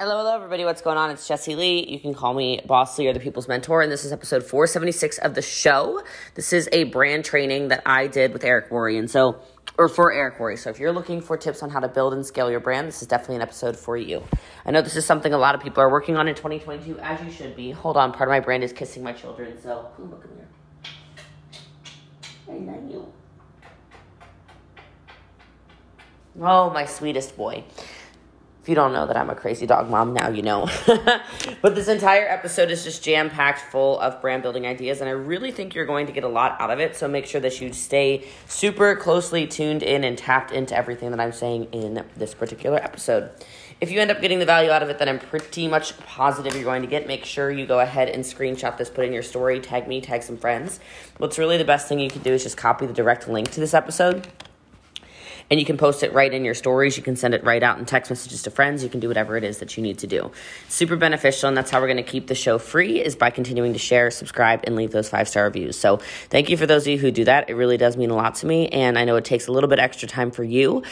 Hello, hello, everybody. What's going on? It's Jessie Lee. You can call me Boss Lee or the People's Mentor, and this is episode 476 of the show. This is a brand training that I did with Eric Worre. and so, or for Eric Worre. So, if you're looking for tips on how to build and scale your brand, this is definitely an episode for you. I know this is something a lot of people are working on in 2022, as you should be. Hold on, part of my brand is kissing my children, so ooh, look at here. I love you. Oh, my sweetest boy. If you don't know that I'm a crazy dog mom, now you know. but this entire episode is just jam packed full of brand building ideas, and I really think you're going to get a lot out of it. So make sure that you stay super closely tuned in and tapped into everything that I'm saying in this particular episode. If you end up getting the value out of it that I'm pretty much positive you're going to get, make sure you go ahead and screenshot this, put in your story, tag me, tag some friends. What's really the best thing you can do is just copy the direct link to this episode and you can post it right in your stories. You can send it right out in text messages to friends. You can do whatever it is that you need to do. Super beneficial, and that's how we're going to keep the show free is by continuing to share, subscribe, and leave those five star reviews. So thank you for those of you who do that. It really does mean a lot to me, and I know it takes a little bit extra time for you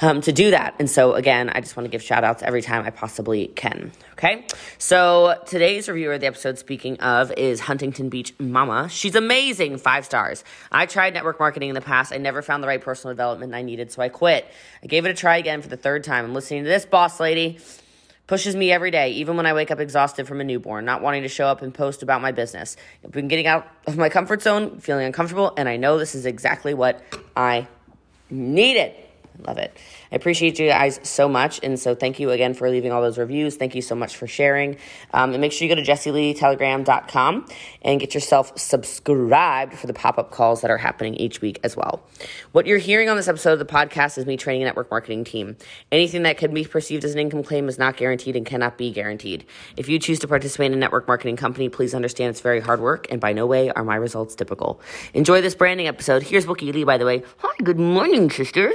um, to do that. And so again, I just want to give shout outs every time I possibly can. Okay, so today's reviewer of the episode, speaking of, is Huntington Beach Mama. She's amazing, five stars. I tried network marketing in the past. I never found the right personal development I needed, so so I quit. I gave it a try again for the third time. I'm listening to this boss lady pushes me every day, even when I wake up exhausted from a newborn, not wanting to show up and post about my business. I've been getting out of my comfort zone, feeling uncomfortable, and I know this is exactly what I needed. Love it. I appreciate you guys so much. And so thank you again for leaving all those reviews. Thank you so much for sharing. Um, and make sure you go to jessieleetelegram.com and get yourself subscribed for the pop up calls that are happening each week as well. What you're hearing on this episode of the podcast is me training a network marketing team. Anything that can be perceived as an income claim is not guaranteed and cannot be guaranteed. If you choose to participate in a network marketing company, please understand it's very hard work and by no way are my results typical. Enjoy this branding episode. Here's Bookie Lee, by the way. Hi, good morning, sister.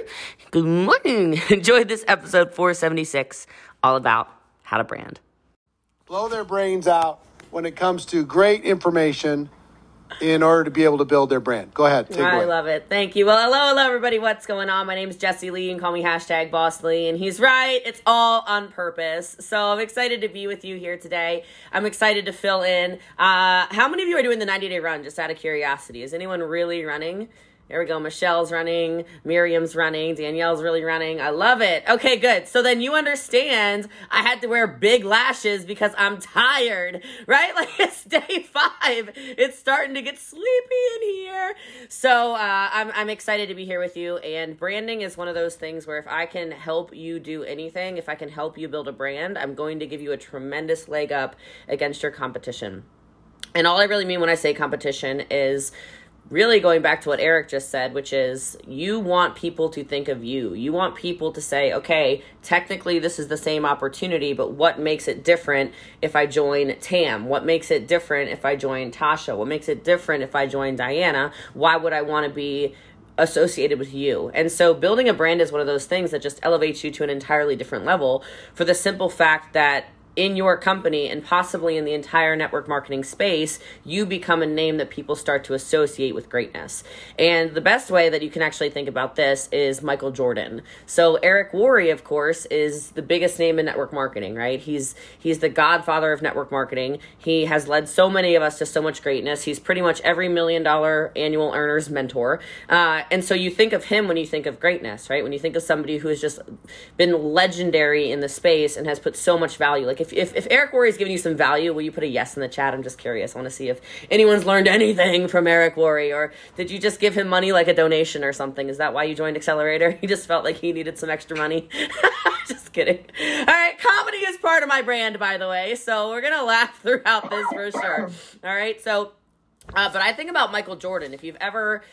Good morning. Enjoy this episode 476, all about how to brand. Blow their brains out when it comes to great information in order to be able to build their brand. Go ahead. Take I away. love it. Thank you. Well, hello, hello, everybody. What's going on? My name is Jessie Lee. and call me hashtag Boss Lee. And he's right. It's all on purpose. So I'm excited to be with you here today. I'm excited to fill in. Uh, how many of you are doing the 90 day run? Just out of curiosity, is anyone really running? There we go. Michelle's running. Miriam's running. Danielle's really running. I love it. Okay, good. So then you understand I had to wear big lashes because I'm tired, right? Like it's day five. It's starting to get sleepy in here. So uh, I'm, I'm excited to be here with you. And branding is one of those things where if I can help you do anything, if I can help you build a brand, I'm going to give you a tremendous leg up against your competition. And all I really mean when I say competition is really going back to what Eric just said, which is you want people to think of you. You want people to say, okay, technically this is the same opportunity, but what makes it different if I join Tam? What makes it different if I join Tasha? What makes it different if I join Diana? Why would I want to be associated with you. And so building a brand is one of those things that just elevates you to an entirely different level for the simple fact that in your company and possibly in the entire network marketing space, you become a name that people start to associate with greatness. And the best way that you can actually think about this is Michael Jordan. So Eric Worre, of course, is the biggest name in network marketing, right? He's he's the godfather of network marketing. He has led so many of us to so much greatness. He's pretty much every million dollar annual earner's mentor. Uh, and so you think of him when you think of greatness, right? When you think of somebody who has just been legendary in the space and has put so much value, like if, if, if Eric Worre is giving you some value, will you put a yes in the chat? I'm just curious. I want to see if anyone's learned anything from Eric Worre, or did you just give him money like a donation or something? Is that why you joined Accelerator? He just felt like he needed some extra money. just kidding. All right, comedy is part of my brand, by the way, so we're gonna laugh throughout this for sure. All right, so, uh, but I think about Michael Jordan. If you've ever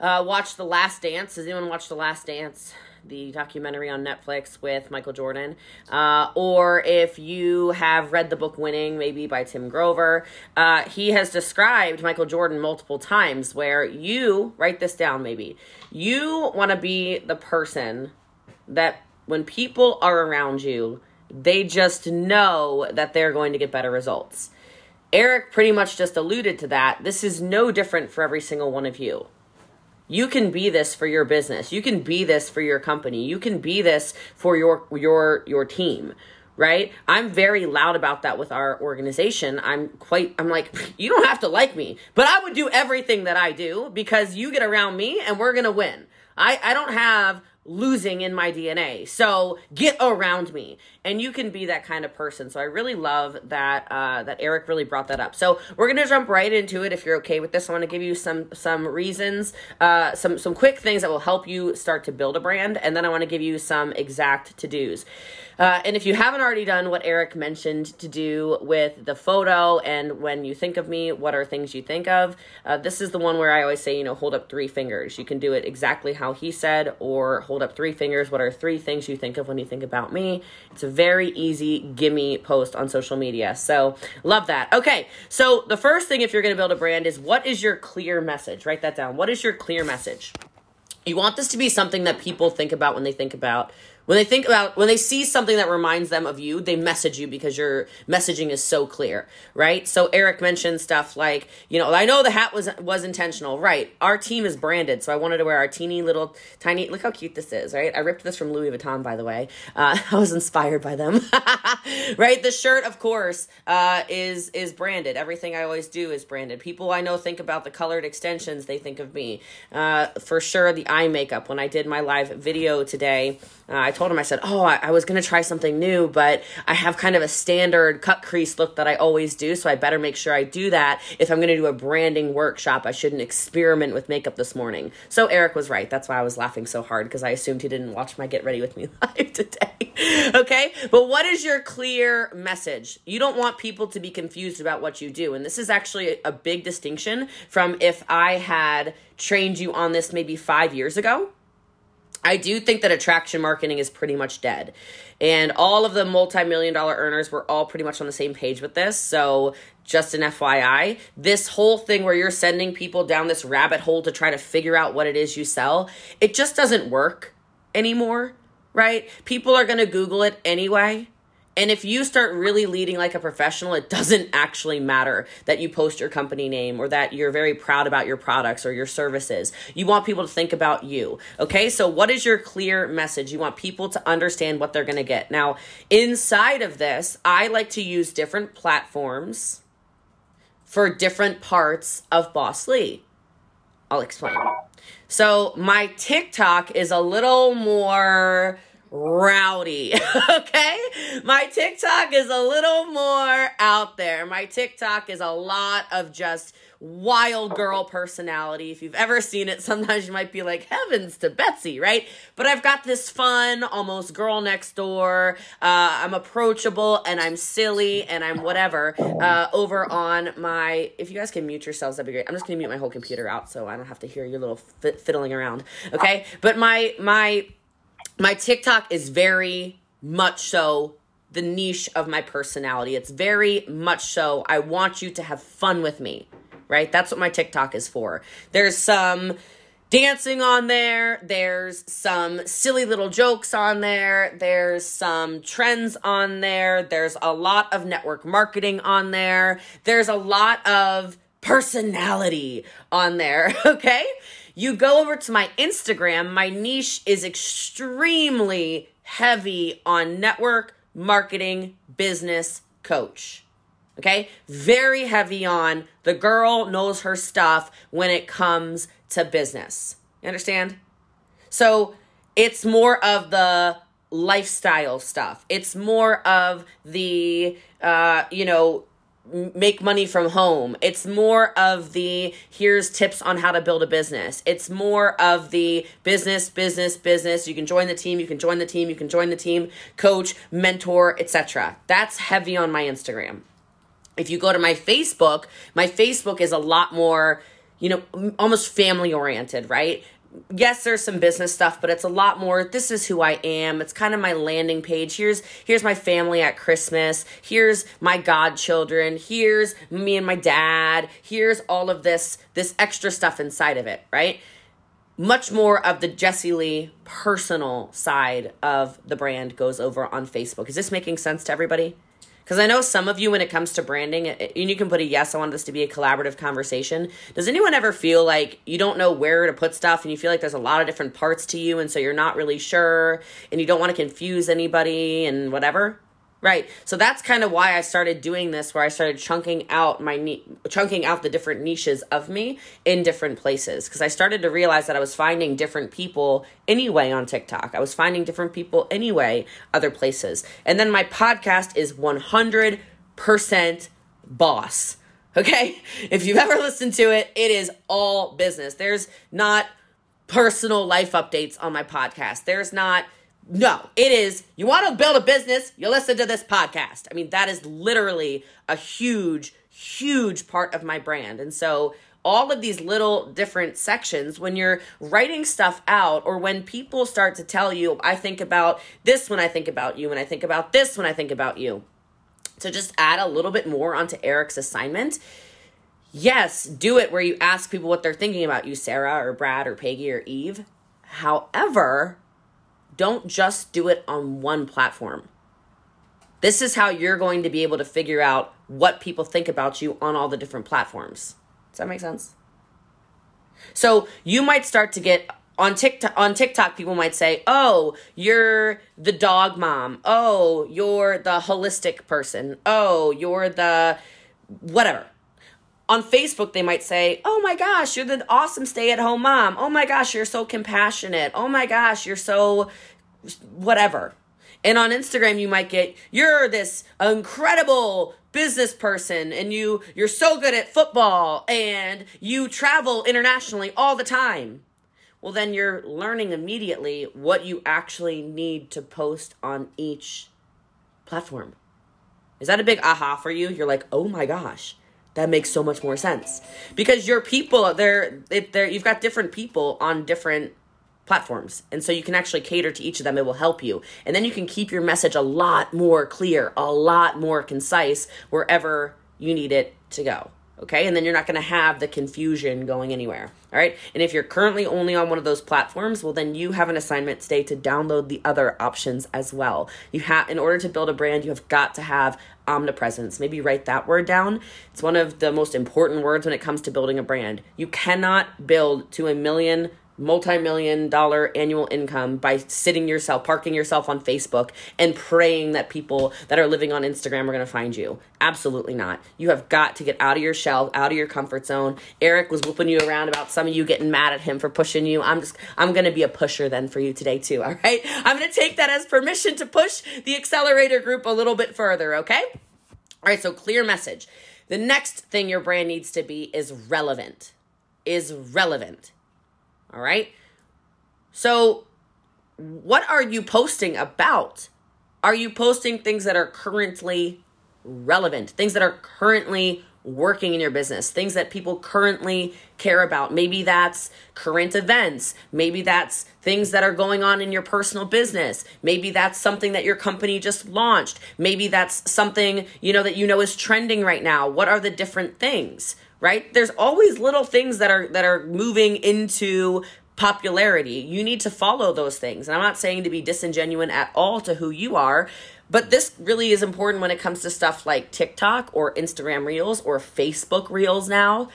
uh, watched The Last Dance, has anyone watched The Last Dance? The documentary on Netflix with Michael Jordan, uh, or if you have read the book Winning, maybe by Tim Grover, uh, he has described Michael Jordan multiple times where you, write this down maybe, you want to be the person that when people are around you, they just know that they're going to get better results. Eric pretty much just alluded to that. This is no different for every single one of you. You can be this for your business. You can be this for your company. You can be this for your your your team. right? I'm very loud about that with our organization. I'm quite, I'm like, you don't have to like me, but I would do everything that I do because you get around me and we're to win. I, I don't have losing in my DNA. So get around me, and you can be that kind of person. So I really love that uh, that Eric really brought that up. So we're gonna jump right into it. If you're okay with this, I want to give you some some reasons, uh, some some quick things that will help you start to build a brand, and then I want to give you some exact to dos. Uh, and if you haven't already done what Eric mentioned to do with the photo and when you think of me, what are things you think of? Uh, this is the one where I always say, you know, hold up three fingers. You can do it exactly how he said, or hold up three fingers. What are three things you think of when you think about me? It's a very easy gimme post on social media. So love that. Okay, so the first thing if you're going to build a brand is what is your clear message? Write that down. What is your clear message? You want this to be something that people think about when they think about when they think about when they see something that reminds them of you they message you because your messaging is so clear right? So eric mentioned stuff like you know i know the hat was was intentional right? Our team is branded so i wanted to wear our teeny little tiny look how cute this is right? I ripped this from louis vuitton by the way. Uh, i was inspired by them. Right? The shirt of course uh, is is branded. Everything i always do is branded. People i know think about the colored extensions they think of me. Uh, for sure the eye makeup. When i did my live video today uh, I told him, I said, Oh, I, I was going to try something new, but I have kind of a standard cut crease look that I always do. So I better make sure I do that. If I'm going to do a branding workshop, I shouldn't experiment with makeup this morning. So Eric was right. That's why I was laughing so hard because I assumed he didn't watch my Get Ready With Me live today. okay. But what is your clear message? You don't want people to be confused about what you do. And this is actually a big distinction from if I had trained you on this maybe five years ago I do think that attraction marketing is pretty much dead. And all of the multi million dollar earners were all pretty much on the same page with this. So, just an FYI, this whole thing where you're sending people down this rabbit hole to try to figure out what it is you sell, it just doesn't work anymore, right? People are going to Google it anyway. And if you start really leading like a professional, it doesn't actually matter that you post your company name or that you're very proud about your products or your services. You want people to think about you. Okay, so what is your clear message? You want people to understand what they're gonna get. Now, inside of this, I like to use different platforms for different parts of Boss Lee. I'll explain. So, my TikTok is a little more rowdy. okay? My TikTok is a little more out there. My TikTok is a lot of just wild girl personality. If you've ever seen it, sometimes you might be like, heavens to Betsy, right? But I've got this fun, almost girl next door. Uh, I'm approachable and I'm silly and I'm whatever uh, over on my. If you guys can mute yourselves, that'd be great. I'm just gonna mute my whole computer out so I don't have to hear your little fiddling around. Okay? But my, my, my TikTok is very much so the niche of my personality. It's very much so I want you to have fun with me, right? That's what my TikTok is for. There's some dancing on there, there's some silly little jokes on there, there's some trends on there, there's a lot of network marketing on there, there's a lot of personality on there, okay? You go over to my Instagram, my niche is extremely heavy on network marketing business coach. Okay? Very heavy on the girl knows her stuff when it comes to business. You understand? So it's more of the lifestyle stuff. It's more of the, uh, you know, make money from home. It's more of the here's tips on how to build a business. It's more of the business, business, business. You can join the team, you can join the team, you can join the team, coach, mentor, etc. That's heavy on my Instagram. If you go to my Facebook, my Facebook is a lot more, you know, almost family oriented, right? Yes there's some business stuff but it's a lot more this is who i am. It's kind of my landing page. Here's here's my family at christmas. Here's my godchildren. Here's me and my dad. Here's all of this this extra stuff inside of it right? Much more of the jessie lee personal side of the brand goes over on facebook. Is this making sense to everybody because I know some of you, when it comes to branding, and you can put a yes, I want this to be a collaborative conversation. Does anyone ever feel like you don't know where to put stuff and you feel like there's a lot of different parts to you and so you're not really sure and you don't want to confuse anybody and whatever? Right. So that's kind of why I started doing this where I started chunking out my ni- chunking out the different niches of me in different places because I started to realize that I was finding different people anyway on TikTok. I was finding different people anyway other places. And then my podcast is 100% boss. Okay? If you've ever listened to it, it is all business. There's not personal life updates on my podcast. There's not no, it is. You want to build a business, you listen to this podcast. I mean, that is literally a huge, huge part of my brand. And so, all of these little different sections, when you're writing stuff out, or when people start to tell you, I think about this when I think about you, and I think about this when I think about you, to just add a little bit more onto Eric's assignment. Yes, do it where you ask people what they're thinking about you, Sarah or Brad or Peggy or Eve. However, don't just do it on one platform. This is how you're going to be able to figure out what people think about you on all the different platforms. Does that make sense? So you might start to get on TikTok on TikTok people might say, "Oh, you're the dog mom. Oh, you're the holistic person. Oh, you're the whatever." On Facebook they might say, "Oh my gosh, you're the awesome stay-at-home mom. Oh my gosh, you're so compassionate. Oh my gosh, you're so whatever." And on Instagram you might get, "You're this incredible business person and you you're so good at football and you travel internationally all the time." well, then you're learning immediately what you actually need to post on each platform. Is that a big aha for you? You're like, oh my gosh, that makes so much more sense because your people they're they're you've got different people on different platforms and so you can actually cater to each of them it will help you and then you can keep your message a lot more clear a lot more concise wherever you need it to go okay? And then you're not going to have the confusion going anywhere, all right? And if you're currently only on one of those platforms, well then you have an assignment today to download the other options as well. You have in order to build a brand, you have got to have omnipresence. Maybe write that word down. It's one of the most important words when it comes to building a brand. You cannot build to a million multi-million dollar annual income by sitting yourself parking yourself on Facebook and praying that people that are living on Instagram are going to find you. Absolutely not. You have got to get out of your shell, out of your comfort zone. Eric was whooping you around about some of you getting mad at him for pushing you. I'm just I'm going to be a pusher then for you today too, all right? I'm going to take that as permission to push the accelerator group a little bit further, okay? All right, so clear message. The next thing your brand needs to be is relevant. Is relevant all right. So, what are you posting about? Are you posting things that are currently relevant, things that are currently working in your business, things that people currently care about. Maybe that's current events. Maybe that's things that are going on in your personal business. Maybe that's something that your company just launched. Maybe that's something, you know, that you know is trending right now. What are the different things? Right? There's always little things that are that are moving into popularity. You need to follow those things. And I'm not saying to be disingenuous at all to who you are, but this really is important when it comes to stuff like TikTok or Instagram Reels or Facebook Reels now.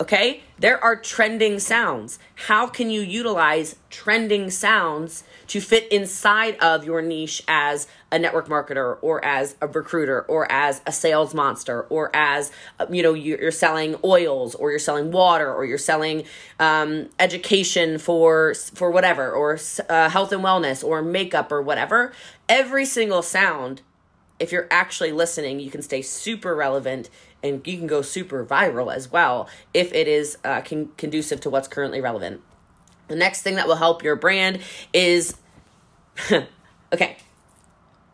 Okay? There are trending sounds. How can you utilize trending sounds to fit inside of your niche as a network marketer or as a recruiter or as a sales monster or as uh, you know you're selling oils or you're selling water or you're selling um, education for for whatever or uh, health and wellness or makeup or whatever every single sound if you're actually listening you can stay super relevant and you can go super viral as well if it is uh, con- conducive to what's currently relevant the next thing that will help your brand is okay.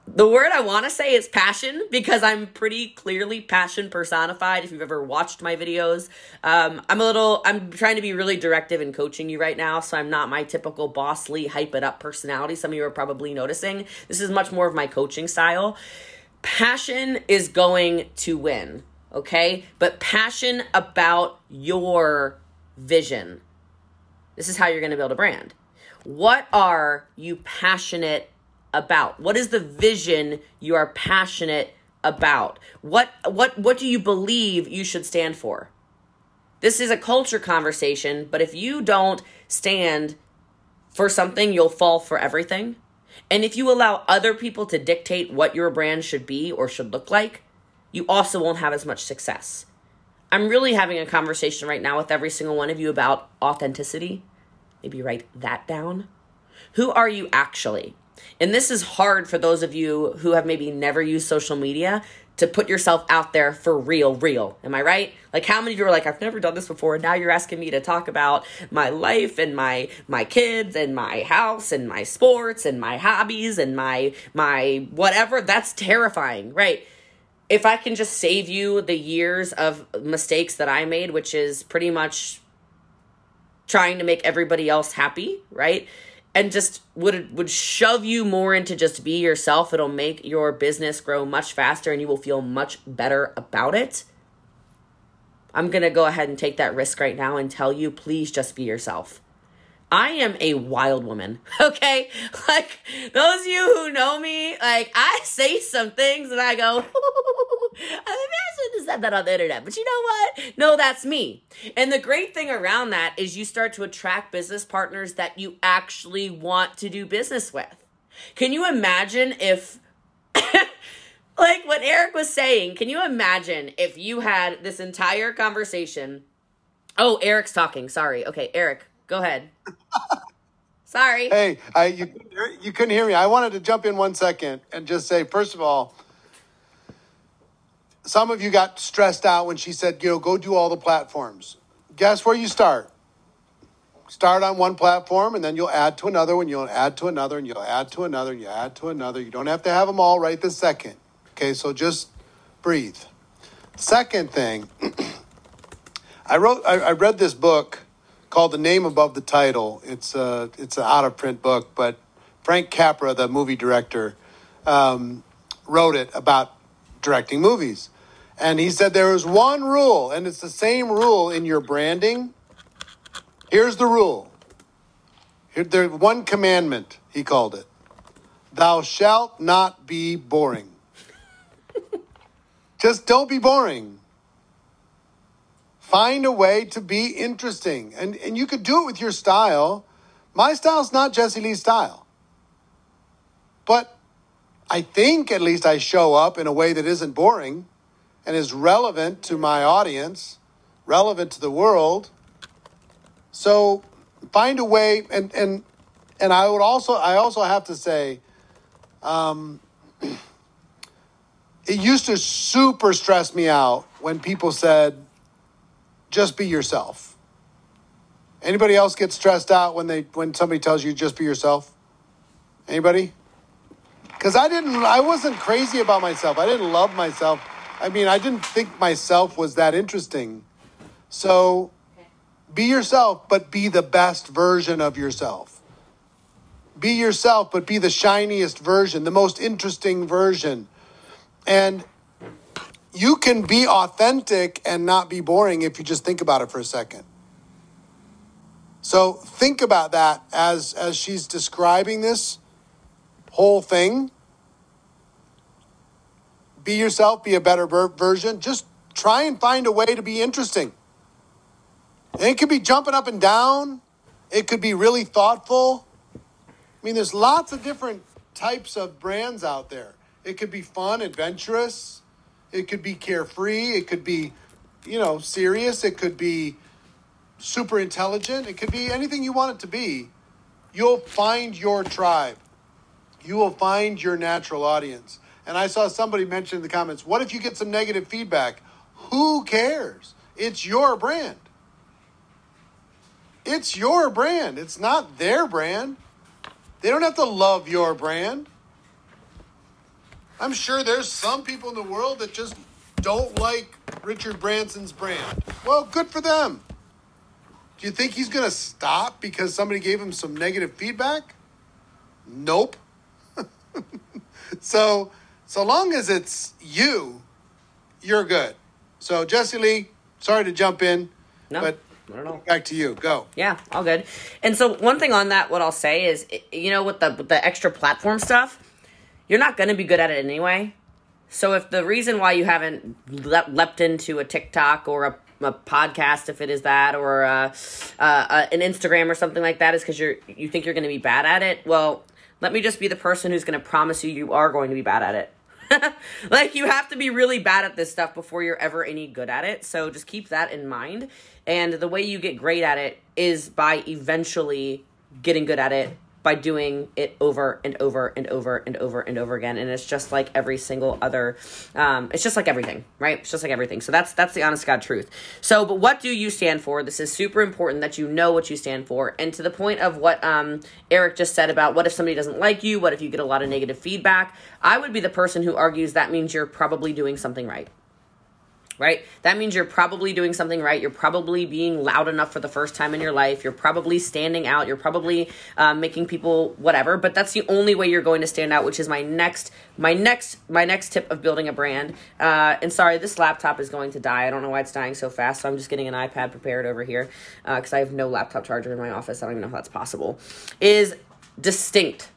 The word I want to say is passion because I'm pretty clearly passion personified. If you've ever watched my videos, um, I'm a little, I'm trying to be really directive in coaching you right now. So I'm not my typical Boss Lee, hype it up personality. Some of you are probably noticing. This is much more of my coaching style. Passion is going to win, okay? But passion about your vision this is how you're going to build a brand. What are you passionate about? What is the vision you are passionate about? What what what do you believe you should stand for? This is a culture conversation, but if you don't stand for something, you'll fall for everything. And if you allow other people to dictate what your brand should be or should look like, you also won't have as much success. I'm really having a conversation right now with every single one of you about authenticity. Maybe write that down. Who are you actually? And this is hard for those of you who have maybe never used social media to put yourself out there for real, real. Am I right? Like how many of you are like, I've never done this before, and now you're asking me to talk about my life and my my kids and my house and my sports and my hobbies and my my whatever. That's terrifying, right? If I can just save you the years of mistakes that I made, which is pretty much trying to make everybody else happy, right? And just would would shove you more into just be yourself. It'll make your business grow much faster and you will feel much better about it. I'm going to go ahead and take that risk right now and tell you please just be yourself I am a wild woman, okay? Like, those of you who know me, like, I say some things and I go, I imagine have said that on the internet, but you know what? No, that's me. And the great thing around that is you start to attract business partners that you actually want to do business with. Can you imagine if, like what Eric was saying, can you imagine if you had this entire conversation? Oh, Eric's talking. Sorry. Okay, Eric, Go ahead. Sorry. Hey, I, you, you couldn't hear me. I wanted to jump in one second and just say, first of all, some of you got stressed out when she said, you know, go do all the platforms. Guess where you start? Start on one platform and then you'll add to another and you'll add to another and you'll add to another and you add to another. You don't have to have them all right this second. Okay, so just breathe. Second thing, I wrote, I, I read this book called The Name Above the Title. It's a, it's an out of print book, but Frank Capra, the movie director, um, wrote it about directing movies. And he said there is one rule, and it's the same rule in your branding. Here's the rule. Here, there, one commandment, he called it. Thou shalt not be boring. Just don't be boring. Find a way to be interesting. And, and you could do it with your style. My style's not Jessie Lee's style. But I think at least I show up in a way that isn't boring and is relevant to my audience, relevant to the world. So find a way and and and I would also I also have to say um, it used to super stress me out when people said just be yourself. Anybody else get stressed out when they when somebody tells you just be yourself? Anybody? Cuz I didn't I wasn't crazy about myself. I didn't love myself. I mean, I didn't think myself was that interesting. So be yourself, but be the best version of yourself. Be yourself, but be the shiniest version, the most interesting version. And you can be authentic and not be boring if you just think about it for a second. So think about that as as she's describing this whole thing. Be yourself, be a better version. Just try and find a way to be interesting. And it could be jumping up and down. It could be really thoughtful. I mean, there's lots of different types of brands out there. It could be fun, adventurous. It could be carefree. It could be, you know, serious. It could be super intelligent. It could be anything you want it to be. You'll find your tribe. You will find your natural audience. And I saw somebody mention in the comments, what if you get some negative feedback? Who cares? It's your brand. It's your brand. It's not their brand. They don't have to love your brand. I'm sure there's some people in the world that just don't like Richard Branson's brand. Well, good for them. Do you think he's going to stop because somebody gave him some negative feedback? Nope. so, so long as it's you, you're good. So, Jessie Lee, sorry to jump in, no, but I don't know. Back to you. Go. Yeah, all good. And so, one thing on that, what I'll say is, you know, with the with the extra platform stuff, you're not going to be good at it anyway. So if the reason why you haven't le- leapt into a TikTok or a, a podcast, if it is that, or a, uh, an Instagram or something like that, is because you're you think you're going to be bad at it. Well, let me just be the person who's going to promise you you are going to be bad at it. like you have to be really bad at this stuff before you're ever any good at it. So just keep that in mind. And the way you get great at it is by eventually getting good at it by doing it over and over and over and over and over again. And it's just like every single other um, it's just like everything right? It's just like everything. So that's that's the honest god truth. So but what do you stand for? This is super important that you know what you stand for. And to the point of what um, eric just said about what if somebody doesn't like you? What if you get a lot of negative feedback? I would be the person who argues that means you're probably doing something right right? That means you're probably doing something right. You're probably being loud enough for the first time in your life. You're probably standing out. You're probably um, making people whatever. But that's the only way you're going to stand out, which is my next, my next, my next tip of building a brand. Uh, and sorry, this laptop is going to die. I don't know why it's dying so fast. So I'm just getting an iPad prepared over here because uh, I have no laptop charger in my office. I don't even know if that's possible. Is distinct.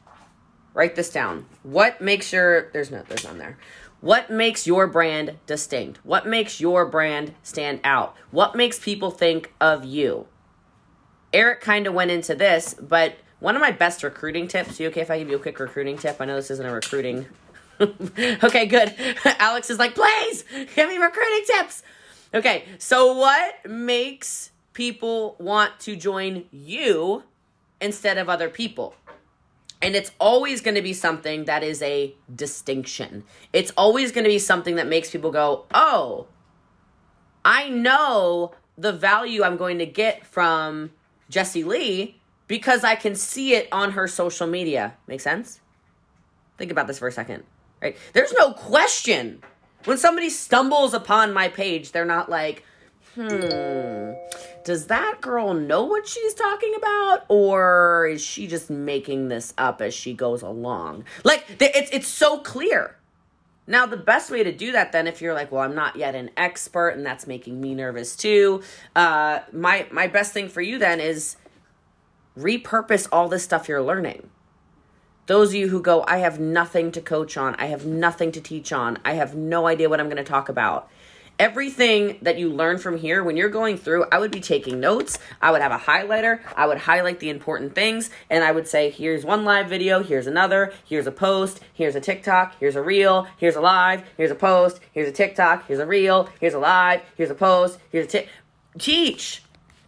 Write this down. What makes your there's no there's none there. What makes your brand distinct? What makes your brand stand out? What makes people think of you? Eric kind of went into this, but one of my best recruiting tips. You okay if I give you a quick recruiting tip? I know this isn't a recruiting. okay, good. Alex is like, please give me recruiting tips. Okay, so what makes people want to join you instead of other people? And it's always going to be something that is a distinction. It's always going to be something that makes people go, oh, I know the value I'm going to get from Jessie Lee because I can see it on her social media. Make sense? Think about this for a second, right? There's no question. When somebody stumbles upon my page, they're not like, hmm, does that girl know what she's talking about or is she just making this up as she goes along? Like it's it's so clear. Now the best way to do that then if you're like well i'm not yet an expert and that's making me nervous too uh my my best thing for you then is repurpose all this stuff you're learning. Those of you who go i have nothing to coach on. I have nothing to teach on. I have no idea what i'm going to talk about everything that you learn from here, when you're going through, I would be taking notes. I would have a highlighter. I would highlight the important things. And I would say, here's one live video, here's another, here's a post, here's a TikTok, here's a reel, here's a live, here's a post, here's a TikTok, here's a reel, here's a live, here's a post, here's a tick. Teach.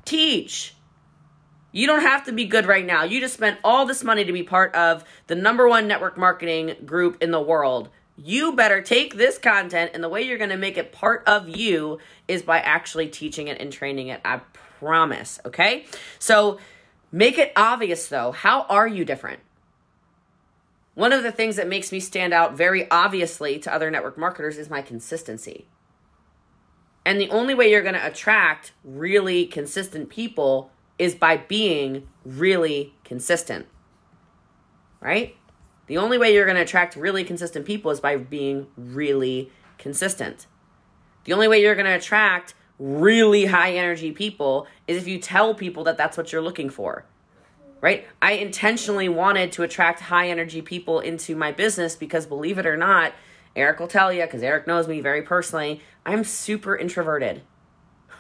Teach. You don't have to be good right now. You just spent all this money to be part of the number one network marketing group in the world you better take this content and the way you're going to make it part of you is by actually teaching it and training it. I promise. Okay. So make it obvious though. How are you different? One of the things that makes me stand out very obviously to other network marketers is my consistency. And the only way you're going to attract really consistent people is by being really consistent. Right? The only way you're going to attract really consistent people is by being really consistent. The only way you're going to attract really high energy people is if you tell people that that's what you're looking for. Right? I intentionally wanted to attract high energy people into my business because believe it or not, Eric will tell you because Eric knows me very personally, I'm super introverted.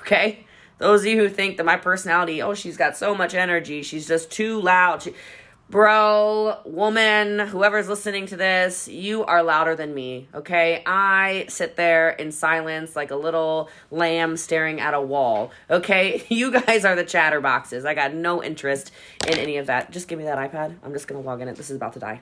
Okay? Those of you who think that my personality, oh, she's got so much energy, she's just too loud. She, Bro, woman, whoever's listening to this, you are louder than me, okay? I sit there in silence like a little lamb staring at a wall, okay? You guys are the chatterboxes. I got no interest in any of that. Just give me that iPad. I'm just gonna log in it. This is about to die.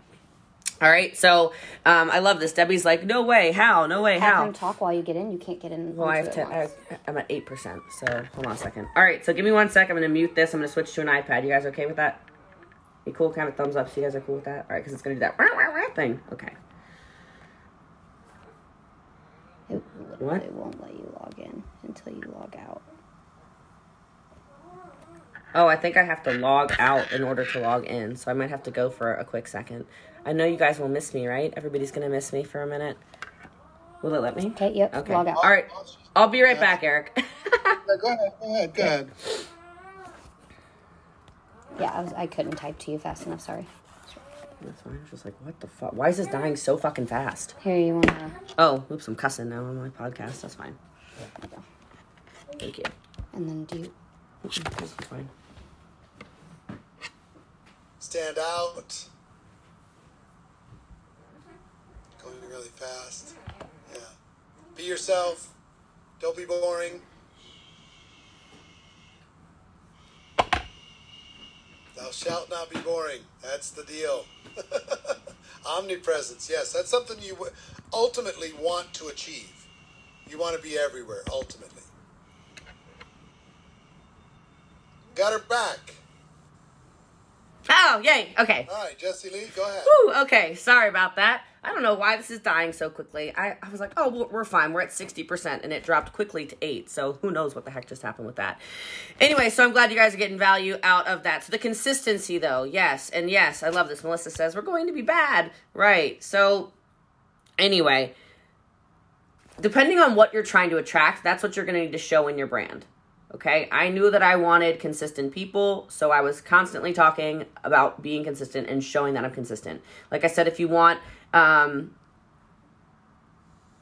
All right, so um, I love this. Debbie's like, no way, how? No way, how. Have him talk while you get in. You can't get in. Well, I have to. I'm at eight percent. So hold on a second. All right, so give me one sec. I'm gonna mute this. I'm gonna switch to an iPad. You guys okay with that? Be cool, kind of thumbs up so you guys are cool with that. All right, because it's gonna do that thing. Okay. It literally what? won't let you log in until you log out. Oh, I think I have to log out in order to log in, so I might have to go for a quick second. I know you guys will miss me, right? Everybody's gonna miss me for a minute. Will it let me? Okay, yep. Okay. Log out. All right. I'll be right back, Eric. go ahead. Go ahead. Go ahead. Yeah, I, was, I couldn't type to you fast enough. Sorry. That's fine. I was just like, what the fuck? Why is this dying so fucking fast? Here, you wanna. Oh, oops, I'm cussing now on my podcast. That's fine. Thank you. And then do you. This fine. Stand out. Going really fast. Yeah. Be yourself. Don't be boring. Thou shalt not be boring. That's the deal. Omnipresence, yes, that's something you ultimately want to achieve. You want to be everywhere, ultimately. Got her back. Oh, yay. Okay. All right, Jessie Lee, go ahead. Whew, okay, sorry about that. I don't know why this is dying so quickly. I, I was like, oh, we're- we're fine. We're at 60%, and it dropped quickly to 8. So who knows what the heck just happened with that. Anyway, so I'm glad you guys are getting value out of that. So the consistency, though, yes. And yes, I love this. Melissa says, we're going to be bad. Right. So anyway, depending on what you're trying to attract, that's what you're going to need to show in your brand. Okay, I knew that I wanted consistent people, so I was constantly talking about being consistent and showing that I'm consistent. Like I said, if you want, um,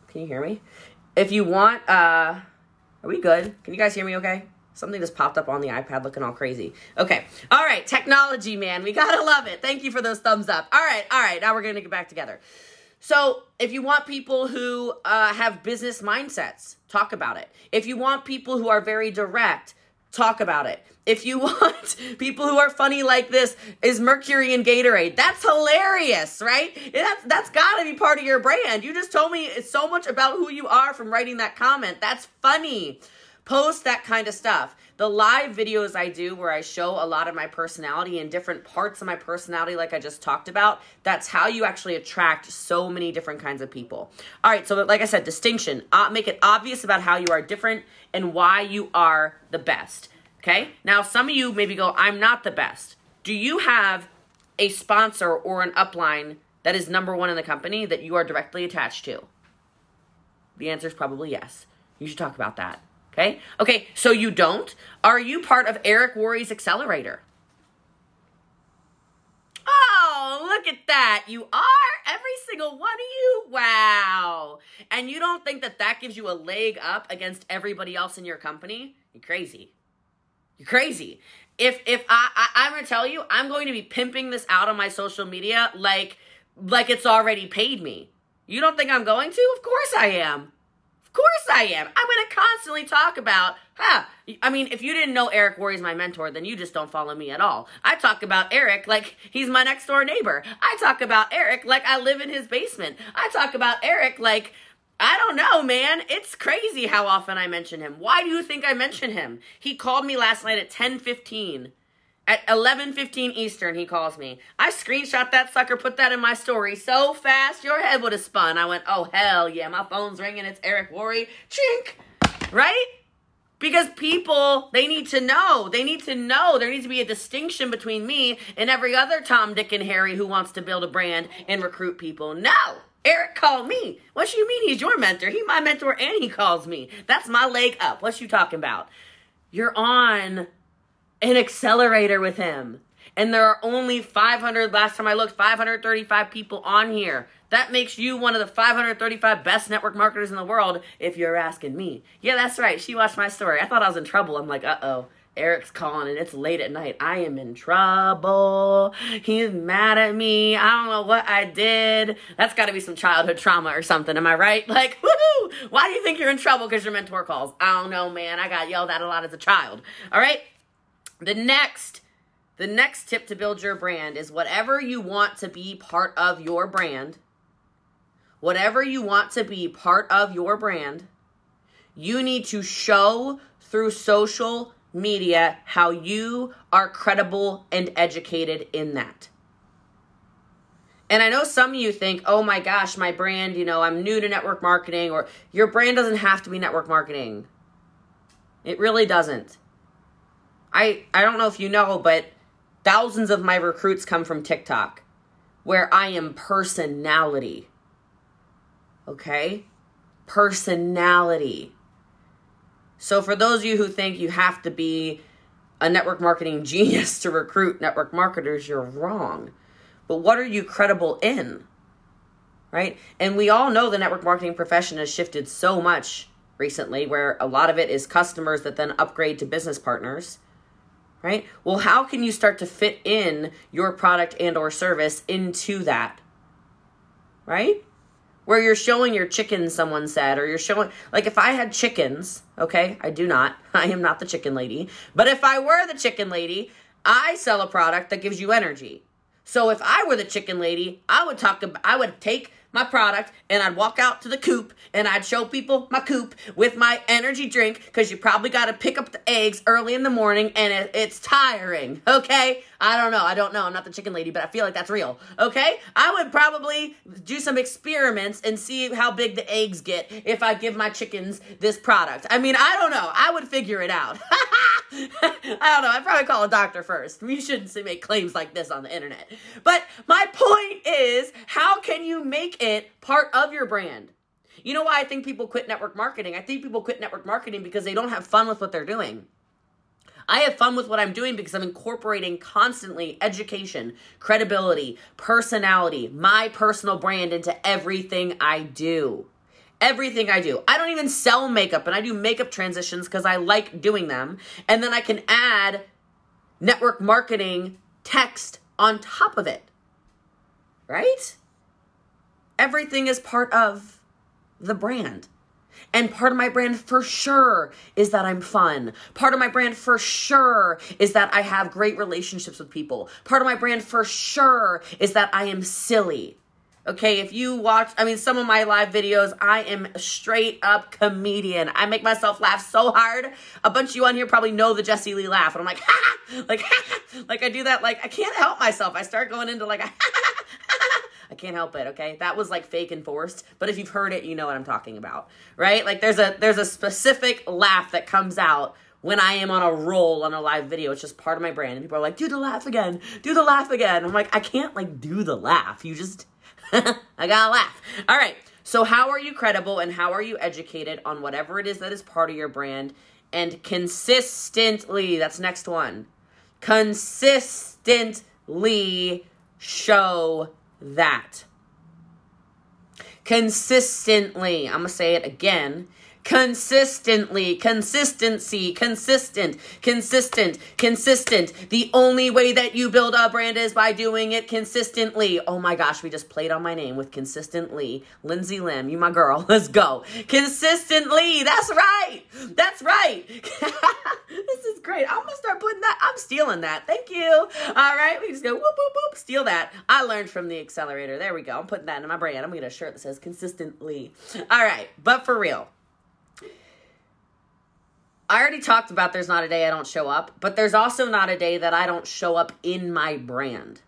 can you hear me? If you want, uh, are we good? Can you guys hear me okay? Something just popped up on the iPad looking all crazy. Okay. All right. Technology, man. We gotta love it. Thank you for those thumbs up. All right. All right. Now we're gonna get back together. So, if you want people who uh, have business mindsets, talk about it. If you want people who are very direct, talk about it. If you want people who are funny like this, is Mercury and Gatorade. That's hilarious, right? That's that's got to be part of your brand. You just told me it's so much about who you are from writing that comment. That's funny. Post that kind of stuff. The live videos I do where I show a lot of my personality and different parts of my personality, like I just talked about, that's how you actually attract so many different kinds of people. All right, so like I said, distinction. Uh, make it obvious about how you are different and why you are the best. Okay? Now, some of you maybe go, I'm not the best. Do you have a sponsor or an upline that is number one in the company that you are directly attached to? The answer is probably yes. You should talk about that. Okay? Okay, so you don't? Are you part of Eric Worre's accelerator? Oh, look at that. You are? Every single one of you? Wow. And you don't think that that gives you a leg up against everybody else in your company? You're crazy. You're crazy. If if I, I I'm gonna tell you, I'm going to be pimping this out on my social media like like it's already paid me. You don't think I'm going to? Of course I am. Course I am. I'm going to constantly talk about, huh? I mean, if you didn't know Eric Worre is my mentor, then you just don't follow me at all. I talk about Eric like he's my next door neighbor. I talk about Eric like I live in his basement. I talk about Eric like, I don't know, man. It's crazy how often I mention him. Why do you think I mention him? He called me last night at 10:15. At 11:15 Eastern, he calls me. I screenshot that sucker, put that in my story so fast your head would have spun. I went, "Oh hell yeah, my phone's ringing. It's Eric Worre." Chink. Right? Because people, they need to know. They need to know. There needs to be a distinction between me and every other Tom, Dick, and Harry who wants to build a brand and recruit people. No. Eric called me. What you mean he's your mentor? He my mentor and he calls me. That's my leg up. What you talking about? You're on an accelerator with him. And there are only 500, last time I looked, 535 people on here. That makes you one of the 535 best network marketers in the world, if you're asking me. Yeah, that's right. She watched my story. I thought I was in trouble. I'm like, uh oh. Eric's calling and it's late at night. I am in trouble. He's mad at me. I don't know what I did. That's got to be some childhood trauma or something. Am I right? Like, woohoo! Why do you think you're in trouble because your mentor calls? I don't know, man. I got yelled at a lot as a child. All right? The next the next tip to build your brand is whatever you want to be part of your brand, whatever you want to be part of your brand, you need to show through social media how you are credible and educated in that. And I know some of you think, oh my gosh, my brand, you know, I'm new to network marketing, or your brand doesn't have to be network marketing. It really doesn't. I, I don't know if you know, but thousands of my recruits come from TikTok, where I am personality. Okay? Personality. So, for those of you who think you have to be a network marketing genius to recruit network marketers, you're wrong. But what are you credible in? Right? And we all know the network marketing profession has shifted so much recently, where a lot of it is customers that then upgrade to business partners. Right? Well, how can you start to fit in your product and or service into that? Right? where you're showing your chickens, someone said, or you're showing, like if I had chickens, okay, I do not, I am not the chicken lady, but if I were the chicken lady, I sell a product that gives you energy. So if I were the chicken lady, I would talk about, I would take my product and I'd walk out to the coop and I'd show people my coop with my energy drink because you probably got to pick up the eggs early in the morning and it, it's tiring. Okay. I don't know. I don't know. I'm not the chicken lady, but I feel like that's real. Okay. I would probably do some experiments and see how big the eggs get if I give my chickens this product. I mean, I don't know. I would figure it out. I don't know. I'd probably call a doctor first. We shouldn't make claims like this on the internet. But my point is, how can you make it part of your brand? You know why I think people quit network marketing? I think people quit network marketing because they don't have fun with what they're doing. I have fun with what I'm doing because I'm incorporating constantly education, credibility, personality, my personal brand into everything I do. Everything I do. I don't even sell makeup and I do makeup transitions because I like doing them. And then I can add network marketing text on top of it. Right? Everything is part of the brand. And part of my brand for sure is that I'm fun. Part of my brand for sure is that I have great relationships with people. Part of my brand for sure is that I am silly. Okay, if you watch, I mean, some of my live videos, I am straight up comedian. I make myself laugh so hard. A bunch of you on here probably know the Jessie Lee laugh. And I'm like, ha, like, ha, like I do that. Like, I can't help myself. I start going into like, I can't help it. Okay, that was like fake and forced. But if you've heard it, you know what I'm talking about, right? Like, there's a there's a specific laugh that comes out when I am on a roll on a live video. It's just part of my brand. And people are like, do the laugh again, do the laugh again. I'm like, I can't like do the laugh. You just I gotta laugh. All right. So, how are you credible and how are you educated on whatever it is that is part of your brand and consistently, that's next one, consistently show that. Consistently, I'm gonna say it again consistently, consistency, consistent, consistent, consistent. The only way that you build a brand is by doing it consistently. Oh my gosh, we just played on my name with consistently. Lindsay Lim, you my girl. Let's go. Consistently. That's right. That's right. this is great. I'm gonna start putting that. I'm stealing that. Thank you. All right, we just go whoop whoop whoop. Steal that. I learned from the accelerator. There we go. I'm putting that in my brand. I'm gonna get a shirt that says consistently. All right, but for real. I already talked about there's not a day I don't show up, but there's also not a day that I don't show up in my brand.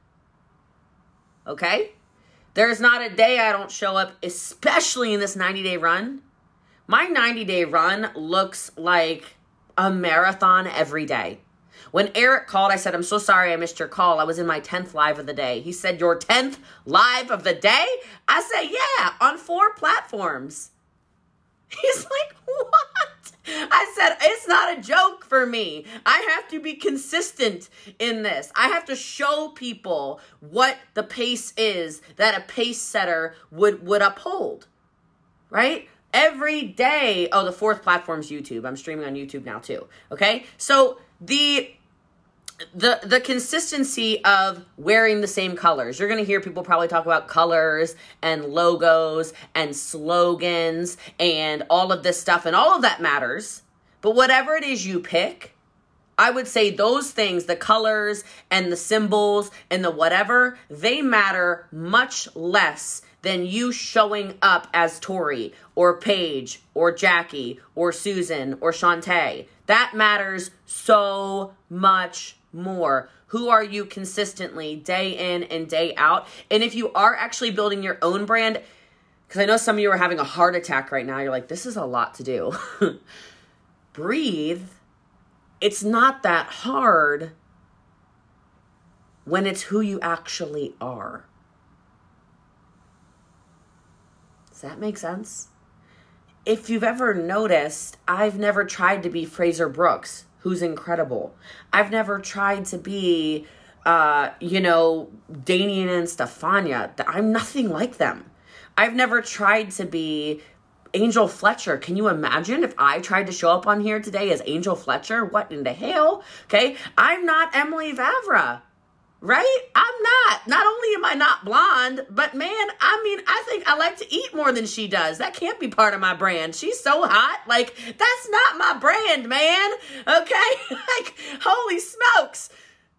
Okay? There's not a day I don't show up, especially in this 90 day run. My 90 day run looks like a marathon every day. When Eric called, I said, I'm so sorry I missed your call. I was in my 10th live of the day. He said, Your 10th live of the day? I said, Yeah, on four platforms. He's like, What? I said, it's not a joke for me. I have to be consistent in this. I have to show people what the pace is that a pace setter would would uphold. Right? Every day. Oh, the fourth platform's YouTube. I'm streaming on YouTube now too. Okay? So the the the consistency of wearing the same colors. You're going to hear people probably talk about colors and logos and slogans and all of this stuff and all of that matters. But whatever it is you pick, I would say those things, the colors and the symbols and the whatever, they matter much less than you showing up as Tori or Paige or Jackie or Susan or Shantae. That matters so much more? Who are you consistently day in and day out? And if you are actually building your own brand, because I know some of you are having a heart attack right now, you're like, this is a lot to do. Breathe. It's not that hard when it's who you actually are. Does that make sense? If you've ever noticed, I've never tried to be Frazer Brookes who's incredible. I've never tried to be, uh, you know, Danian and Stefania. I'm nothing like them. I've never tried to be Angel Fletcher. Can you imagine if I tried to show up on here today as Angel Fletcher? What in the hell? Okay. I'm not Emily Vavra. Right? I'm not. Not only am I not blonde, but man, I mean, I think I like to eat more than she does. That can't be part of my brand. She's so hot. Like, that's not my brand, man. Okay? like, holy smokes.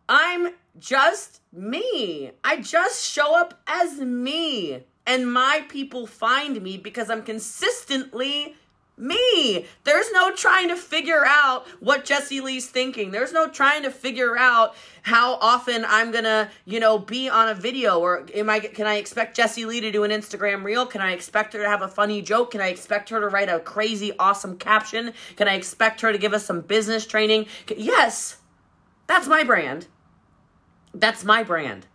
I'm just me. I just show up as me. And my people find me because I'm consistently me. There's no trying to figure out what Jessie Lee's thinking. There's no trying to figure out how often I'm gonna, you know, be on a video or am I can I expect Jessie Lee to do an Instagram reel? Can I expect her to have a funny joke? Can I expect her to write a crazy awesome caption? Can I expect her to give us some business training? Yes. That's my brand. That's my brand.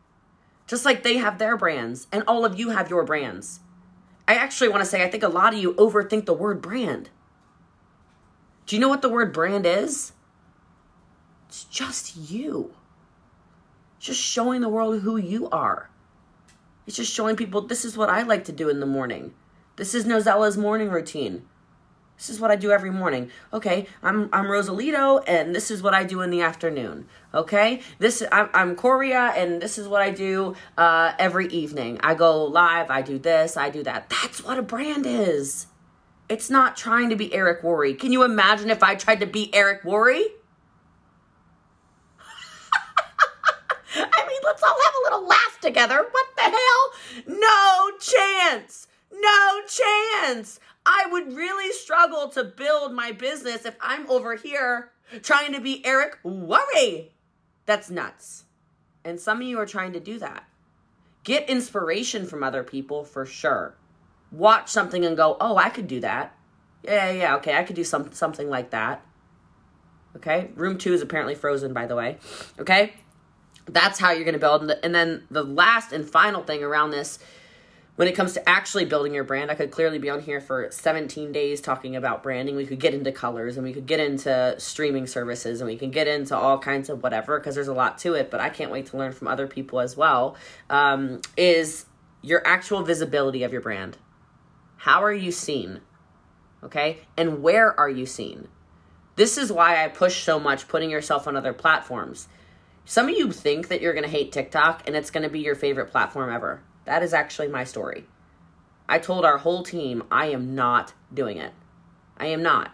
Just like they have their brands and all of you have your brands. I actually want to say I think a lot of you overthink the word brand. Do you know what the word brand is? It's just you. It's just showing the world who you are. It's just showing people this is what I like to do in the morning. This is Nozella's morning routine. This is what I do every morning. Okay, I'm I'm Rosalito, and this is what I do in the afternoon. Okay, this I'm I'm Coria, and this is what I do uh, every evening. I go live. I do this. I do that. That's what a brand is. It's not trying to be Eric Worre. Can you imagine if I tried to be Eric Worre? I mean, let's all have a little laugh together. What the hell? No chance. No chance. I would really struggle to build my business if I'm over here trying to be Eric Worre. That's nuts. And some of you are trying to do that. Get inspiration from other people for sure. Watch something and go, oh, I could do that. Yeah, yeah, okay, I could do some something like that. Okay, room two is apparently frozen, by the way. Okay, that's how you're going to build. And then the last and final thing around this when it comes to actually building your brand, I could clearly be on here for 17 days talking about branding. We could get into colors and we could get into streaming services and we can get into all kinds of whatever because there's a lot to it, but I can't wait to learn from other people as well. Um, is your actual visibility of your brand. How are you seen? Okay? And where are you seen? This is why I push so much putting yourself on other platforms. Some of you think that you're going to hate TikTok and it's going to be your favorite platform ever. That is actually my story. I told our whole team I am not doing it. I am not.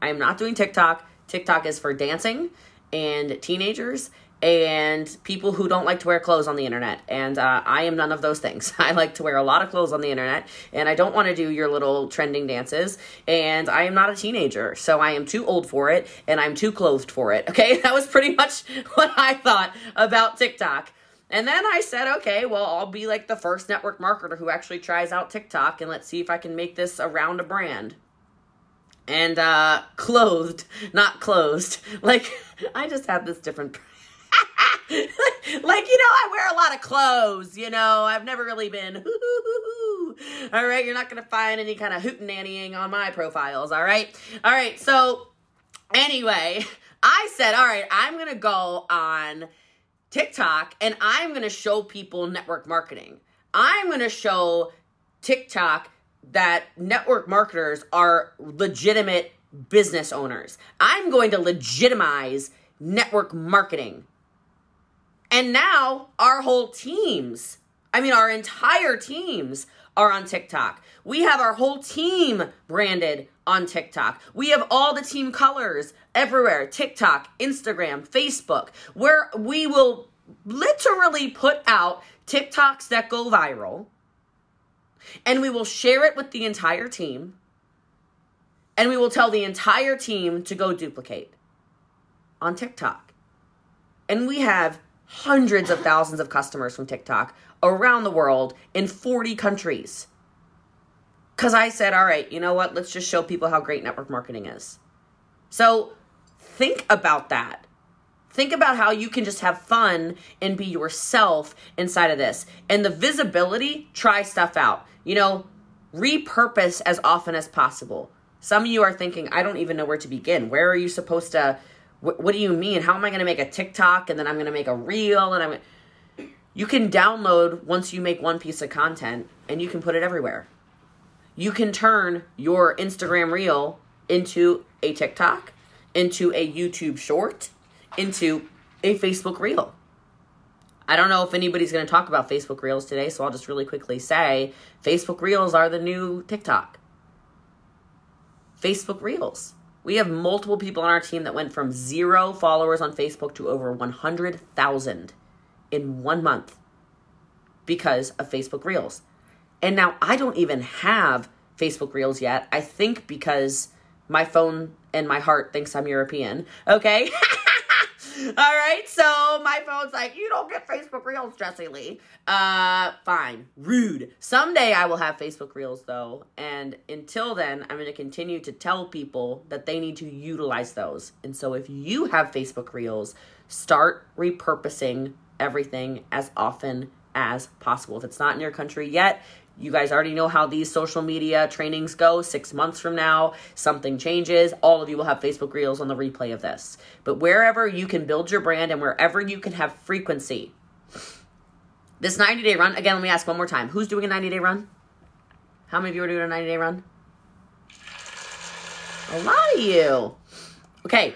I am not doing TikTok. TikTok is for dancing and teenagers and people who don't like to wear clothes on the internet. And uh, I am none of those things. I like to wear a lot of clothes on the internet, and I don't want to do your little trending dances. And I am not a teenager, so I am too old for it, and I'm too clothed for it. Okay, that was pretty much what I thought about TikTok. And then I said, okay, well, I'll be like the first network marketer who actually tries out TikTok and let's see if I can make this around a brand. And uh clothed, not closed. Like I just have this different like you know, I wear a lot of clothes, you know. I've never really been all right, you're not gonna find any kind of hootenannying on my profiles, all right? All right, so anyway, I said, all right, I'm gonna go on TikTok and I'm going to show people network marketing. I'm going to show TikTok that network marketers are legitimate business owners. I'm going to legitimize network marketing. And now our whole teams, I mean, our entire teams are on TikTok. We have our whole team branded on TikTok. We have all the team colors everywhere TikTok, Instagram, Facebook, where we will literally put out TikToks that go viral and we will share it with the entire team and we will tell the entire team to go duplicate on TikTok. And we have hundreds of thousands of customers from TikTok around the world in 40 countries. Because I said, all right, you know what? Let's just show people how great network marketing is. So think about that. Think about how you can just have fun and be yourself inside of this. And the visibility, try stuff out. You know, repurpose as often as possible. Some of you are thinking, I don't even know where to begin. Where are you supposed to? Wh- what do you mean? How am I going to make a TikTok and then I'm going to make a reel and I'm you can download once you make one piece of content and you can put it everywhere. You can turn your Instagram reel into a TikTok, into a YouTube short, into a Facebook reel. I don't know if anybody's going to talk about Facebook Reels today, so I'll just really quickly say Facebook Reels are the new TikTok. Facebook Reels. We have multiple people on our team that went from zero followers on Facebook to over 100,000 in one month because of Facebook Reels. And now I don't even have Facebook Reels yet. I think because my phone and my heart thinks I'm European. Okay? All right, so my phone's like, you don't get Facebook Reels, Jessie Lee. Uh, fine. Rude. Someday I will have Facebook Reels though, and until then, I'm to continue to tell people that they need to utilize those. And so if you have Facebook Reels, start repurposing everything as often as possible. If it's not in your country yet, you guys already know how these social media trainings go. Six months from now, something changes. All of you will have Facebook Reels on the replay of this. But wherever you can build your brand and wherever you can have frequency, this 90 day run, again, let me ask one more time. Who's doing a 90 day run? How many of you are doing a 90 day run? A lot of you. Okay.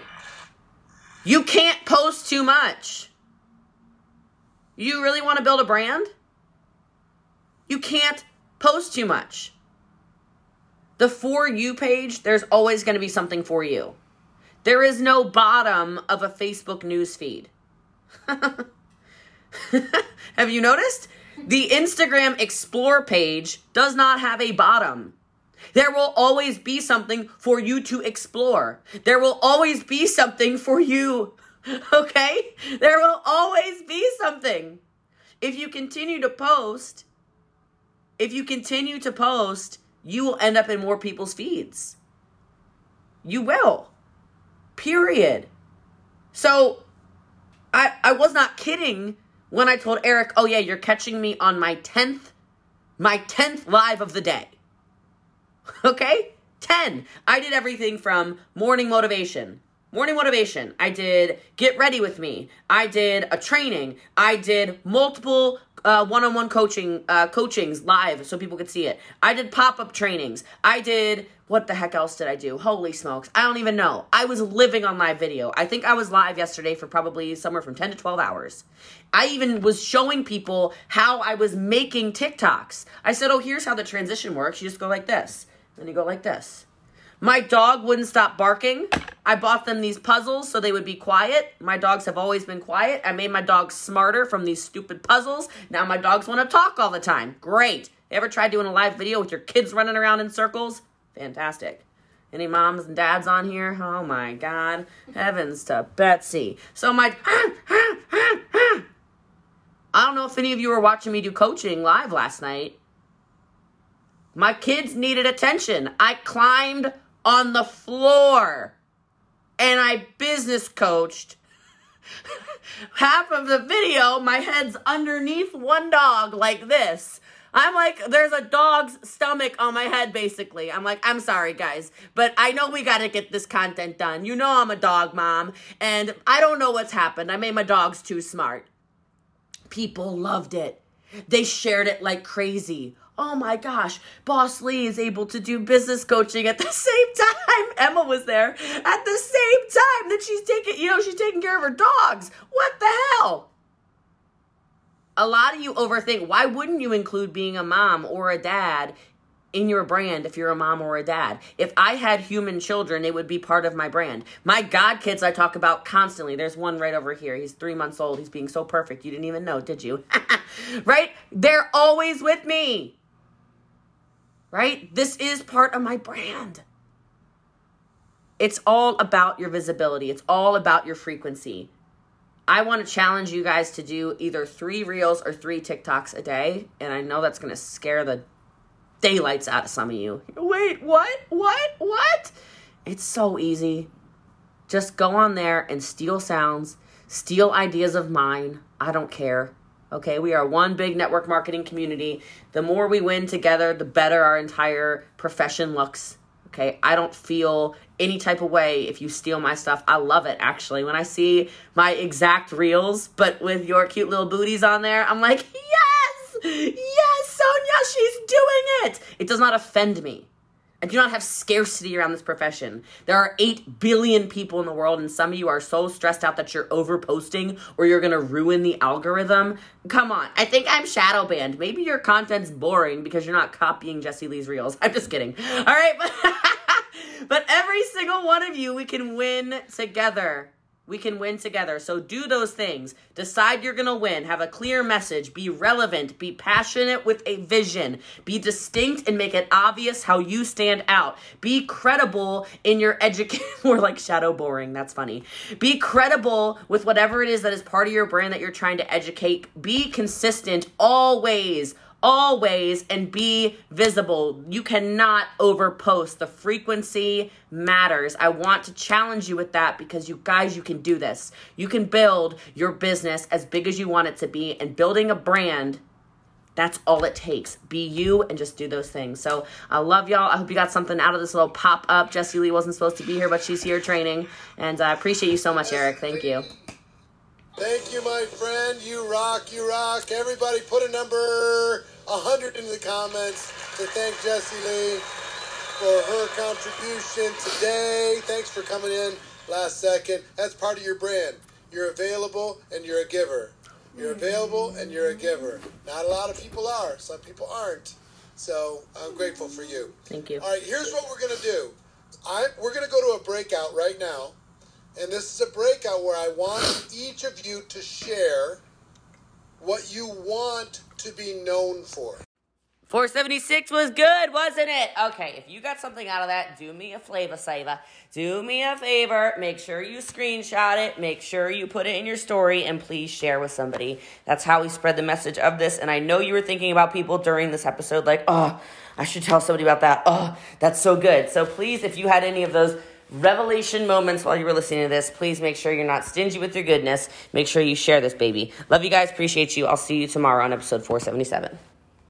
You can't post too much. You really want to build a brand? You can't post too much. The For You page, there's always going to be something for you. There is no bottom of a Facebook news feed. have you noticed? The Instagram Explore page does not have a bottom. There will always be something for you to explore. There will always be something for you. Okay? There will always be something. If you continue to post, if you continue to post, you will end up in more people's feeds. You will. Period. So I I was not kidding when I told Eric, "Oh yeah, you're catching me on my 10th my 10th live of the day." Okay? 10. I did everything from morning motivation. Morning motivation. I did get ready with me. I did a training. I did multiple uh, one-on-one coaching uh, coachings live so people could see it. I did pop-up trainings. I did what the heck else did I do? Holy smokes. I don't even know. I was living on live video. I think I was live yesterday for probably somewhere from 10 to 12 hours. I even was showing people how I was making TikToks. I said, "Oh, here's how the transition works. You just go like this." Then you go like this. My dog wouldn't stop barking. I bought them these puzzles so they would be quiet. My dogs have always been quiet. I made my dogs smarter from these stupid puzzles. Now my dogs want to talk all the time. Great. Ever tried doing a live video with your kids running around in circles? Fantastic. Any moms and dads on here? Oh my God. Heavens to Betsy. So my. Ah, ah, ah, I don't know if any of you were watching me do coaching live last night. My kids needed attention. I climbed on the floor and I business coached. Half of the video, my head's underneath one dog like this. I'm like, there's a dog's stomach on my head, basically. I'm like, I'm sorry, guys, but I know we got to get this content done. You know, I'm a dog mom, and I don't know what's happened. I made my dogs too smart. People loved it, they shared it like crazy oh my gosh, Boss Lee is able to do business coaching at the same time. Emma was there at the same time that she's taking, you know, she's taking care of her dogs. What the hell? A lot of you overthink why wouldn't you include being a mom or a dad in your brand if you're a mom or a dad. If I had human children, it would be part of my brand. My God kids I talk about constantly. There's one right over here. He's three months old. He's being so perfect. You didn't even know, did you? right? They're always with me right? This is part of my brand. It's all about your visibility, it's all about your frequency. I want to challenge you guys to do either three reels or three TikToks a day. And I know that's going to scare the daylights out of some of you. Wait, what? What? What? It's so easy. Just go on there and steal sounds, steal ideas of mine. I don't care. Okay, we are one big network marketing community. The more we win together, the better our entire profession looks. Okay, I don't feel any type of way if you steal my stuff. I love it actually. When I see my exact reels, but with your cute little booties on there, I'm like, yes, yes, Sonia, she's doing it. It does not offend me. I do not have scarcity around this profession. There are 8 billion people in the world, and some of you are so stressed out that you're over posting or you're gonna ruin the algorithm. Come on. I think I'm shadow banned. Maybe your content's boring because you're not copying Jessie Lee's reels. I'm just kidding. All right, but, but every single one of you, we can win together. We can win together. So do those things. Decide you're going to win. Have a clear message. Be relevant. Be passionate with a vision. Be distinct and make it obvious how you stand out. Be credible in your education. More like shadow boring. That's funny. Be credible with whatever it is that is part of your brand that you're trying to educate. Be consistent always always and be visible. You cannot overpost. The frequency matters. I want to challenge you with that because you guys, you can do this. You can build your business as big as you want it to be, and building a brand. That's all it takes. Be you and just do those things. So I love y'all. I hope you got something out of this little pop up. Jessie Lee wasn't supposed to be here, but she's here training. And uh, I appreciate you so much, Eric. Thank you. Thank you, my friend. You rock, you rock. Everybody put a number 100 in the comments to thank Jessie Lee for her contribution today. Thanks for coming in last second. That's part of your brand. You're available and you're a giver. You're available and you're a giver. Not a lot of people are. Some people aren't. So I'm grateful for you. Thank you. All right, here's what we're going to do. I, we're going to go to a breakout right now. And this is a breakout where I want each of you to share what you want to be known for. 476 was good, wasn't it? Okay, if you got something out of that, do me a flavor saver. Do me a favor. Make sure you screenshot it. Make sure you put it in your story and please share with somebody. That's how we spread the message of this. And I know you were thinking about people during this episode, like, oh, I should tell somebody about that. Oh, that's so good. So please, if you had any of those revelation moments while you were listening to this, please make sure you're not stingy with your goodness. Make sure you share this, baby. Love you guys. Appreciate you. I'll see you tomorrow on episode 477.